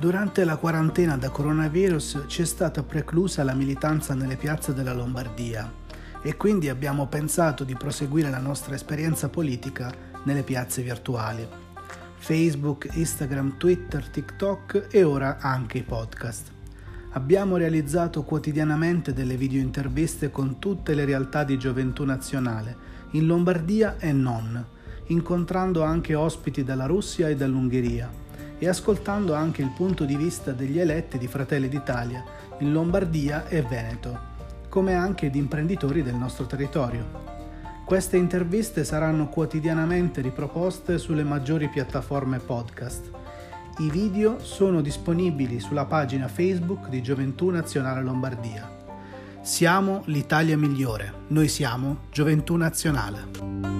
Durante la quarantena da coronavirus ci è stata preclusa la militanza nelle piazze della Lombardia e quindi abbiamo pensato di proseguire la nostra esperienza politica nelle piazze virtuali. Facebook, Instagram, Twitter, TikTok e ora anche i podcast. Abbiamo realizzato quotidianamente delle video interviste con tutte le realtà di gioventù nazionale, in Lombardia e non, incontrando anche ospiti dalla Russia e dall'Ungheria e ascoltando anche il punto di vista degli eletti di Fratelli d'Italia in Lombardia e Veneto, come anche di imprenditori del nostro territorio. Queste interviste saranno quotidianamente riproposte sulle maggiori piattaforme podcast. I video sono disponibili sulla pagina Facebook di Gioventù Nazionale Lombardia. Siamo l'Italia migliore, noi siamo Gioventù Nazionale.